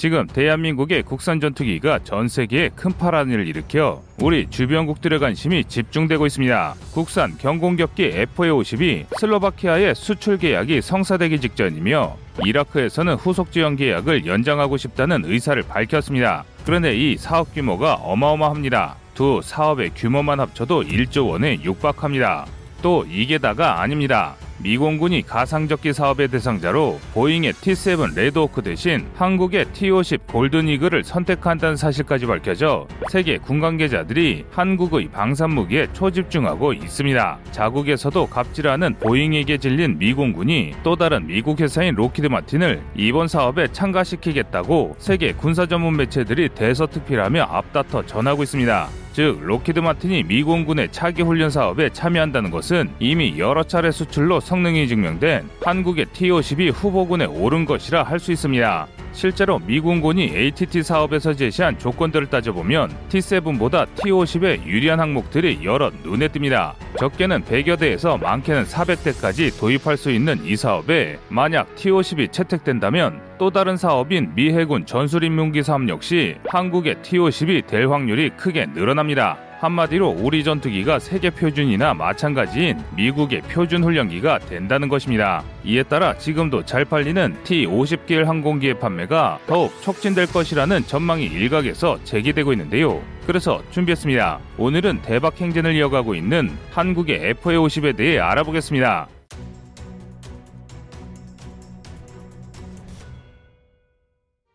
지금 대한민국의 국산 전투기가 전 세계에 큰 파란을 일으켜 우리 주변국들의 관심이 집중되고 있습니다. 국산 경공격기 FA-50이 슬로바키아의 수출 계약이 성사되기 직전이며 이라크에서는 후속 지원 계약을 연장하고 싶다는 의사를 밝혔습니다. 그런데 이 사업 규모가 어마어마합니다. 두 사업의 규모만 합쳐도 1조 원에 육박합니다. 또 이게 다가 아닙니다. 미 공군이 가상적기 사업의 대상자로 보잉의 T7 레드호크 대신 한국의 T50 골든 이글을 선택한다는 사실까지 밝혀져 세계 군 관계자들이 한국의 방산 무기에 초집중하고 있습니다. 자국에서도 갑질하는 보잉에게 질린 미 공군이 또 다른 미국 회사인 록히드 마틴을 이번 사업에 참가시키겠다고 세계 군사 전문 매체들이 대서특필하며 앞다퉈 전하고 있습니다. 즉 록히드 마틴이 미 공군의 차기 훈련 사업에 참여한다는 것은 이미 여러 차례 수출로 성능이 증명된 한국의 T-50이 후보군에 오른 것이라 할 수 있습니다. 실제로 미 공군이 ATT 사업에서 제시한 조건들을 따져보면 T7보다 T50에 유리한 항목들이 여럿 눈에 띕니다. 적게는 100여 대에서 많게는 400대까지 도입할 수 있는 이 사업에 만약 T50이 채택된다면 또 다른 사업인 미 해군 전술입문기 사업 역시 한국의 T50이 될 확률이 크게 늘어납니다. 한마디로 우리 전투기가 세계 표준이나 마찬가지인 미국의 표준 훈련기가 된다는 것입니다. 이에 따라 지금도 잘 팔리는 T-50계열 항공기의 판매가 더욱 촉진될 것이라는 전망이 일각에서 제기되고 있는데요. 그래서 준비했습니다. 오늘은 대박 행진을 이어가고 있는 한국의 FA-50에 대해 알아보겠습니다.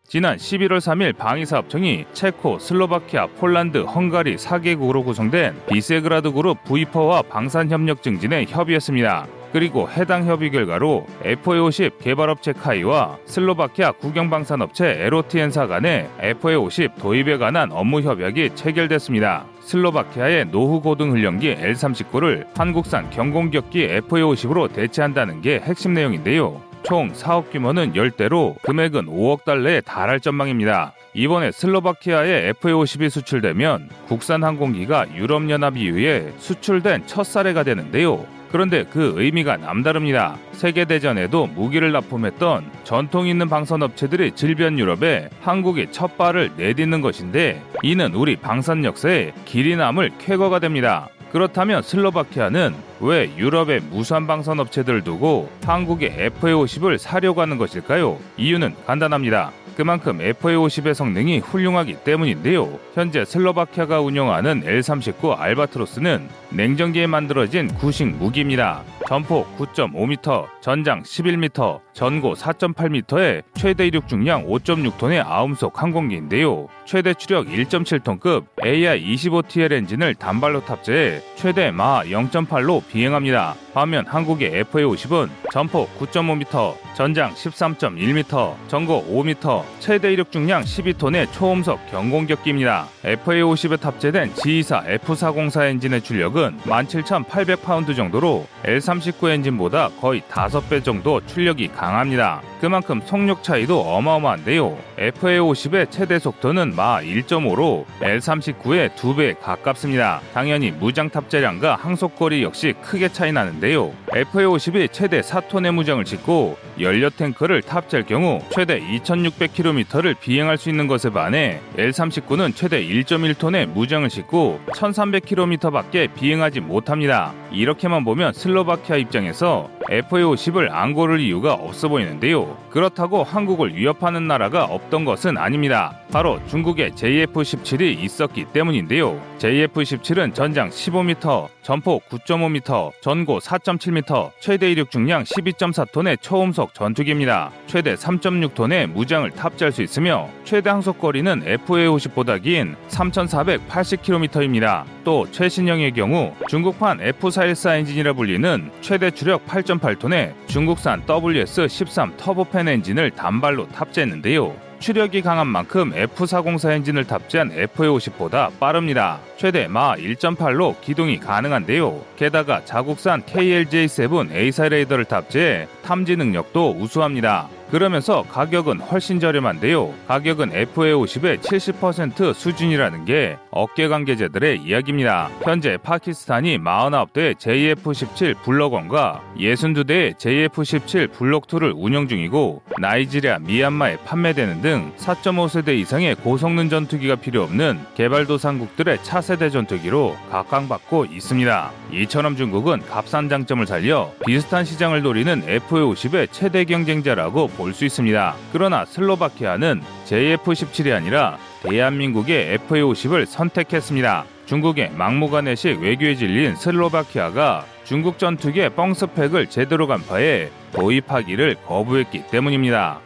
지난 11월 3일 방위사업청이 체코, 슬로바키아, 폴란드, 헝가리 4개국으로 구성된 비세그라드 그룹 V4와 방산 협력 증진에 협의했습니다. 그리고 해당 협의 결과로 FA50 개발업체 카이와 슬로바키아 국영방산업체 에로티엔사 간의 FA50 도입에 관한 업무 협약이 체결됐습니다. 슬로바키아의 노후 고등 훈련기 L-39를 한국산 경공격기 FA50으로 대체한다는 게 핵심 내용인데요. 총 사업 규모는 10대로 금액은 5억 달러에 달할 전망입니다. 이번에 슬로바키아에 FA-50이 수출되면 국산 항공기가 유럽연합 이후에 수출된 첫 사례가 되는데요. 그런데 그 의미가 남다릅니다. 세계대전에도 무기를 납품했던 전통 있는 방산업체들이 질변 유럽에 한국이 첫 발을 내딛는 것인데 이는 우리 방산 역사에 길이 남을 쾌거가 됩니다. 그렇다면 슬로바키아는 왜 유럽의 무수한 방산 업체들을 두고 한국의 FA50을 사려고 하는 것일까요? 이유는 간단합니다. 그만큼 FA50의 성능이 훌륭하기 때문인데요. 현재 슬로바키아가 운영하는 L-39 알바트로스는 냉전기에 만들어진 구식 무기입니다. 전폭 9.5m, 전장 11m, 전고 4.8m의 최대 이륙 중량 5.6톤의 아음속 항공기인데요. 최대 추력 1.7톤급 AI-25TL 엔진을 단발로 탑재해 최대 마하 0.8로 비행합니다. 반면 한국의 FA50은 전폭 9.5m, 전장 13.1m, 전고 5m, 최대 이륙 중량 12톤의 초음속 경공격기입니다. FA50에 탑재된 GE사 F404 엔진의 출력은 17,800파운드 정도로 L39 엔진보다 거의 5배 정도 출력이 강합니다. 그만큼 속력 차이도 어마어마한데요. FA50의 최대 속도는 마하 1.5로 L39의 2배에 가깝습니다. 당연히 무장 탑재량과 항속거리 역시 크게 차이 나는데요. FA50이 최대 4톤의 무장을 싣고 연료 탱크를 탑재할 경우 최대 2600km를 비행할 수 있는 것에 반해 L39는 최대 1.1톤의 무장을 짓고 1300km밖에 비행하지 못합니다. 이렇게만 보면 슬로바키아 입장에서 FA50을 안 고를 이유가 없어 보이는데요. 그렇다고 한국을 위협하는 나라가 없던 것은 아닙니다. 바로 중국의 JF-17이 있었기 때문인데요. JF-17은 전장 15m, 전폭 9.5m, 전고 4.7m, 최대 이륙 중량 12.4톤의 초음속 전투기입니다. 최대 3.6톤의 무장을 탑재할 수 있으며 최대 항속거리는 FA-50보다 긴 3,480km입니다. 또 최신형의 경우 중국판 F414 엔진이라 불리는 최대 추력 8.8톤의 중국산 WS13 터보팬 엔진을 단발로 탑재했는데요. 추력이 강한 만큼 F404 엔진을 탑재한 FA50보다 빠릅니다. 최대 마 1.8로 기동이 가능한데요. 게다가 자국산 KLJ7 A사 레이더를 탑재해 탐지 능력도 우수합니다. 그러면서 가격은 훨씬 저렴한데요. 가격은 FA50의 70% 수준이라는 게 어깨관계자들의 이야기입니다. 현재 파키스탄이 49대의 JF-17 블럭1과 62대의 JF-17 블럭2를 운영 중이고 나이지리아, 미얀마에 판매되는 등 4.5세대 이상의 고성능 전투기가 필요 없는 개발도상국들의 차세대 전투기로 각광받고 있습니다. 이처럼 중국은 값싼 장점을 살려 비슷한 시장을 노리는 F-50의 최대 경쟁자라고 볼 수 있습니다. 그러나 슬로바키아는 JF-17이 아니라 대한민국의 F-50을 선택했습니다. 중국의 막무가내식 외교에 질린 슬로바키아가 중국 전투기의 뻥스펙을 제대로 간파해 도입하기를 거부했기 때문입니다.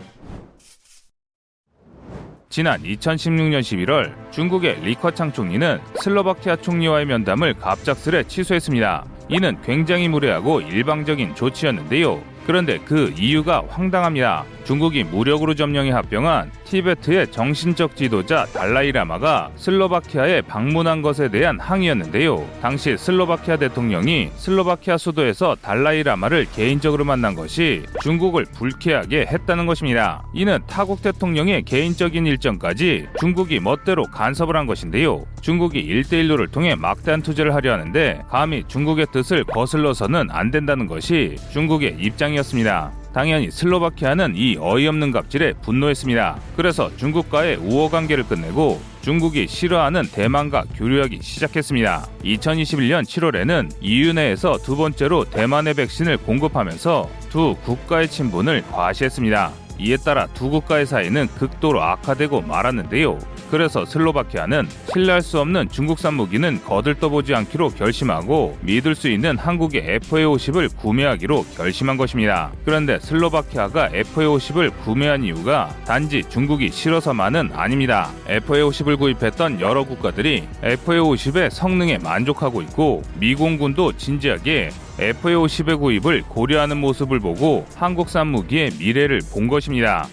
지난 2016년 11월 중국의 리커창 총리는 슬로바키아 총리와의 면담을 갑작스레 취소했습니다. 이는 굉장히 무례하고 일방적인 조치였는데요. 그런데 그 이유가 황당합니다. 중국이 무력으로 점령해 합병한 티베트의 정신적 지도자 달라이라마가 슬로바키아에 방문한 것에 대한 항의였는데요. 당시 슬로바키아 대통령이 슬로바키아 수도에서 달라이라마를 개인적으로 만난 것이 중국을 불쾌하게 했다는 것입니다. 이는 타국 대통령의 개인적인 일정까지 중국이 멋대로 간섭을 한 것인데요. 중국이 일대일로를 통해 막대한 투자를 하려 하는데 감히 중국의 뜻을 거슬러서는 안 된다는 것이 중국의 입장이었습니다. 당연히 슬로바키아는 이 어이없는 갑질에 분노했습니다. 그래서 중국과의 우호 관계를 끝내고 중국이 싫어하는 대만과 교류하기 시작했습니다. 2021년 7월에는 EU 내에서 두 번째로 대만의 백신을 공급하면서 두 국가의 친분을 과시했습니다. 이에 따라 두 국가의 사이는 극도로 악화되고 말았는데요. 그래서 슬로바키아는 신뢰할 수 없는 중국산 무기는 거들떠보지 않기로 결심하고 믿을 수 있는 한국의 FA50을 구매하기로 결심한 것입니다. 그런데 슬로바키아가 FA50을 구매한 이유가 단지 중국이 싫어서만은 아닙니다. FA50을 구입했던 여러 국가들이 FA50의 성능에 만족하고 있고 미공군도 진지하게 FA50의 구입을 고려하는 모습을 보고 한국산 무기의 미래를 본 것입니다.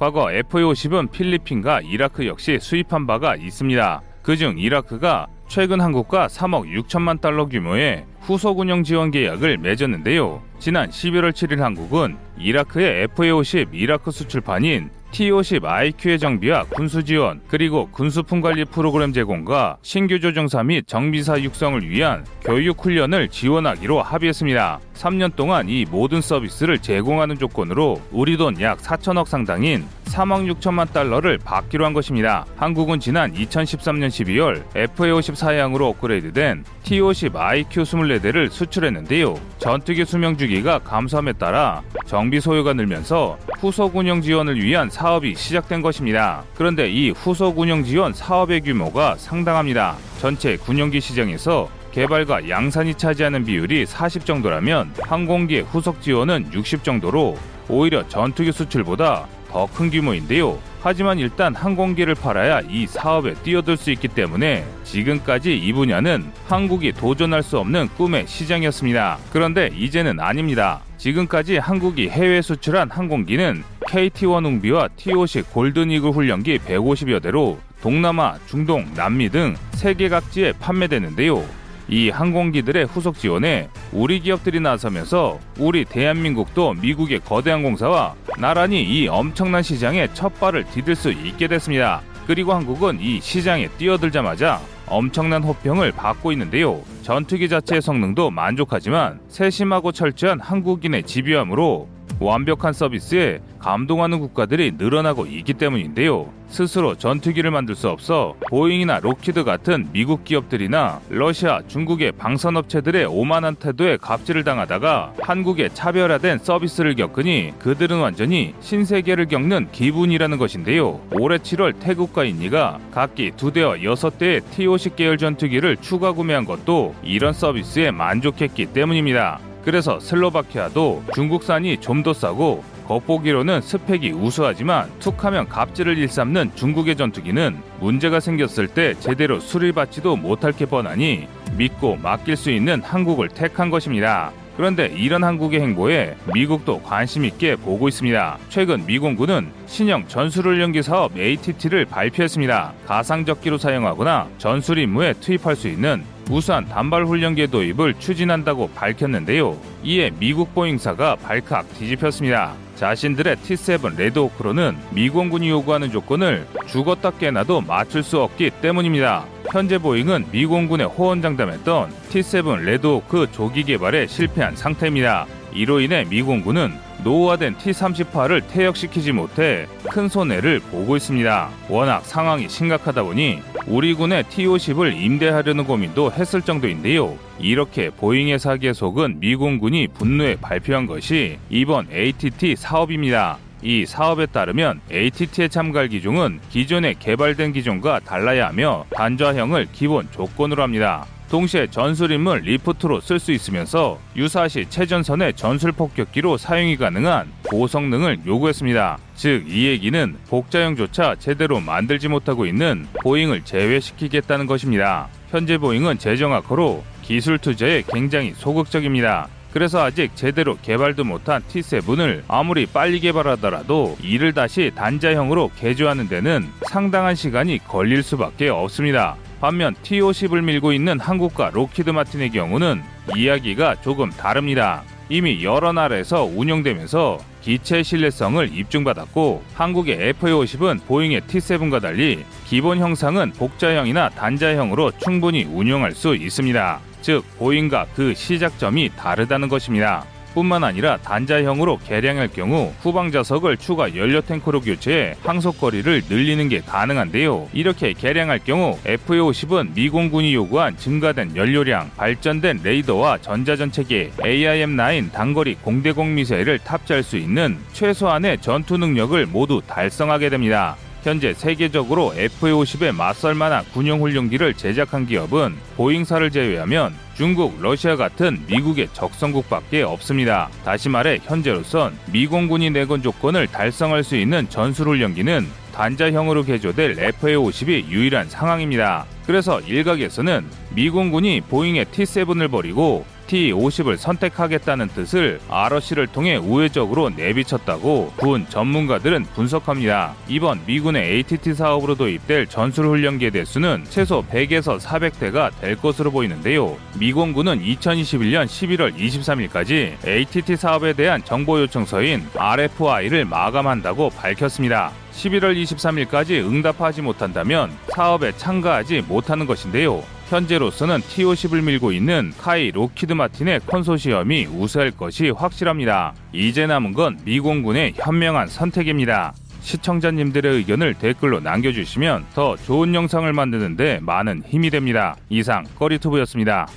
과거 F-50은 필리핀과 이라크 역시 수입한 바가 있습니다. 그중 이라크가 최근 한국과 3억 6천만 달러 규모의 후속 운영 지원 계약을 맺었는데요. 지난 11월 7일 한국은 이라크의 F-50 이라크 수출판인 T-50 IQ의 정비와 군수 지원, 그리고 군수품 관리 프로그램 제공과 신규 조종사 및 정비사 육성을 위한 교육 훈련을 지원하기로 합의했습니다. 3년 동안 이 모든 서비스를 제공하는 조건으로 우리 돈 약 4천억 상당인 3억 6천만 달러를 받기로 한 것입니다. 한국은 지난 2013년 12월 FA-50 사양으로 업그레이드된 T-50 IQ 24대를 수출했는데요. 전투기 수명 주기가 감소함에 따라 정비 소요가 늘면서 후속 운영 지원을 위한 사업이 시작된 것입니다. 그런데 이 후속 운영 지원 사업의 규모가 상당합니다. 전체 군용기 시장에서 개발과 양산이 차지하는 비율이 40 정도라면 항공기의 후속 지원은 60 정도로 오히려 전투기 수출보다 더 큰 규모인데요. 하지만 일단 항공기를 팔아야 이 사업에 뛰어들 수 있기 때문에 지금까지 이 분야는 한국이 도전할 수 없는 꿈의 시장이었습니다. 그런데 이제는 아닙니다. 지금까지 한국이 해외 수출한 항공기는 KT1 웅비와 T-50 골든이글 훈련기 150여 대로 동남아, 중동, 남미 등 세계 각지에 판매되는데요. 이 항공기들의 후속 지원에 우리 기업들이 나서면서 우리 대한민국도 미국의 거대한 공사와 나란히 이 엄청난 시장에 첫 발을 디딜 수 있게 됐습니다. 그리고 한국은 이 시장에 뛰어들자마자 엄청난 호평을 받고 있는데요. 전투기 자체의 성능도 만족하지만 세심하고 철저한 한국인의 집요함으로 완벽한 서비스에 감동하는 국가들이 늘어나고 있기 때문인데요. 스스로 전투기를 만들 수 없어 보잉이나 록히드 같은 미국 기업들이나 러시아, 중국의 방산업체들의 오만한 태도에 갑질을 당하다가 한국의 차별화된 서비스를 겪으니 그들은 완전히 신세계를 겪는 기분이라는 것인데요. 올해 7월 태국과 인니가 각기 두 대와 여섯 대의 T-50 계열 전투기를 추가 구매한 것도 이런 서비스에 만족했기 때문입니다. 그래서 슬로바키아도 중국산이 좀 더 싸고 겉보기로는 스펙이 우수하지만 툭하면 갑질을 일삼는 중국의 전투기는 문제가 생겼을 때 제대로 수리받지도 못할 게 뻔하니 믿고 맡길 수 있는 한국을 택한 것입니다. 그런데 이런 한국의 행보에 미국도 관심 있게 보고 있습니다. 최근 미공군은 신형 전술훈련기 사업 ATT를 발표했습니다. 가상적기로 사용하거나 전술 임무에 투입할 수 있는 우수한 단발 훈련계 도입을 추진한다고 밝혔는데요. 이에 미국 보잉사가 발칵 뒤집혔습니다. 자신들의 T7 레드호크로는 미공군이 요구하는 조건을 죽었다 깨나도 맞출 수 없기 때문입니다. 현재 보잉은 미공군에 호언장담했던 T7 레드호크 조기 개발에 실패한 상태입니다. 이로 인해 미공군은 노후화된 T-38을 퇴역시키지 못해 큰 손해를 보고 있습니다. 워낙 상황이 심각하다 보니 우리 군의 T-50을 임대하려는 고민도 했을 정도인데요. 이렇게 보잉의 사기에 속은 미공군이 분노해 발표한 것이 이번 ATT 사업입니다. 이 사업에 따르면 ATT에 참가할 기종은 기존에 개발된 기종과 달라야 하며 단좌형을 기본 조건으로 합니다. 동시에 전술입문 LIFT로 쓸 수 있으면서 유사시 최전선의 전술 폭격기로 사용이 가능한 고성능을 요구했습니다. 즉, 이 얘기는 복좌형조차 제대로 만들지 못하고 있는 보잉을 제외시키겠다는 것입니다. 현재 보잉은 재정 악화로 기술 투자에 굉장히 소극적입니다. 그래서 아직 제대로 개발도 못한 T7을 아무리 빨리 개발하더라도 이를 다시 단좌형으로 개조하는 데는 상당한 시간이 걸릴 수밖에 없습니다. 반면 T50을 밀고 있는 한국과 록히드 마틴의 경우는 이야기가 조금 다릅니다. 이미 여러 나라에서 운영되면서 기체 신뢰성을 입증받았고 한국의 FA50은 보잉의 T7과 달리 기본 형상은 복자형이나 단자형으로 충분히 운영할 수 있습니다. 즉 보잉과 그 시작점이 다르다는 것입니다. 뿐만 아니라 단자형으로 개량할 경우 후방 좌석을 추가 연료 탱크로 교체해 항속거리를 늘리는 게 가능한데요. 이렇게 개량할 경우 FA50은 미공군이 요구한 증가된 연료량, 발전된 레이더와 전자전체계, AIM-9 단거리 공대공 미사일을 탑재할 수 있는 최소한의 전투 능력을 모두 달성하게 됩니다. 현재 세계적으로 F-50에 맞설 만한 군용 훈련기를 제작한 기업은 보잉사를 제외하면 중국, 러시아 같은 미국의 적성국밖에 없습니다. 다시 말해 현재로선 미공군이 내건 조건을 달성할 수 있는 전술훈련기는 단자형으로 개조될 F-50이 유일한 상황입니다. 그래서 일각에서는 미공군이 보잉의 T-7을 버리고 T-50을 선택하겠다는 뜻을 ROC를 통해 우회적으로 내비쳤다고 군 전문가들은 분석합니다. 이번 미군의 ATT 사업으로 도입될 전술훈련기의 대수는 최소 100에서 400대가 될 것으로 보이는데요. 미공군은 2021년 11월 23일까지 ATT 사업에 대한 정보 요청서인 RFI를 마감한다고 밝혔습니다. 11월 23일까지 응답하지 못한다면 사업에 참가하지 못하는 것인데요. 현재로서는 T50을 밀고 있는 카이 로키드 마틴의 컨소시엄이 우세할 것이 확실합니다. 이제 남은 건 미공군의 현명한 선택입니다. 시청자님들의 의견을 댓글로 남겨주시면 더 좋은 영상을 만드는데 많은 힘이 됩니다. 이상 꺼리투브였습니다.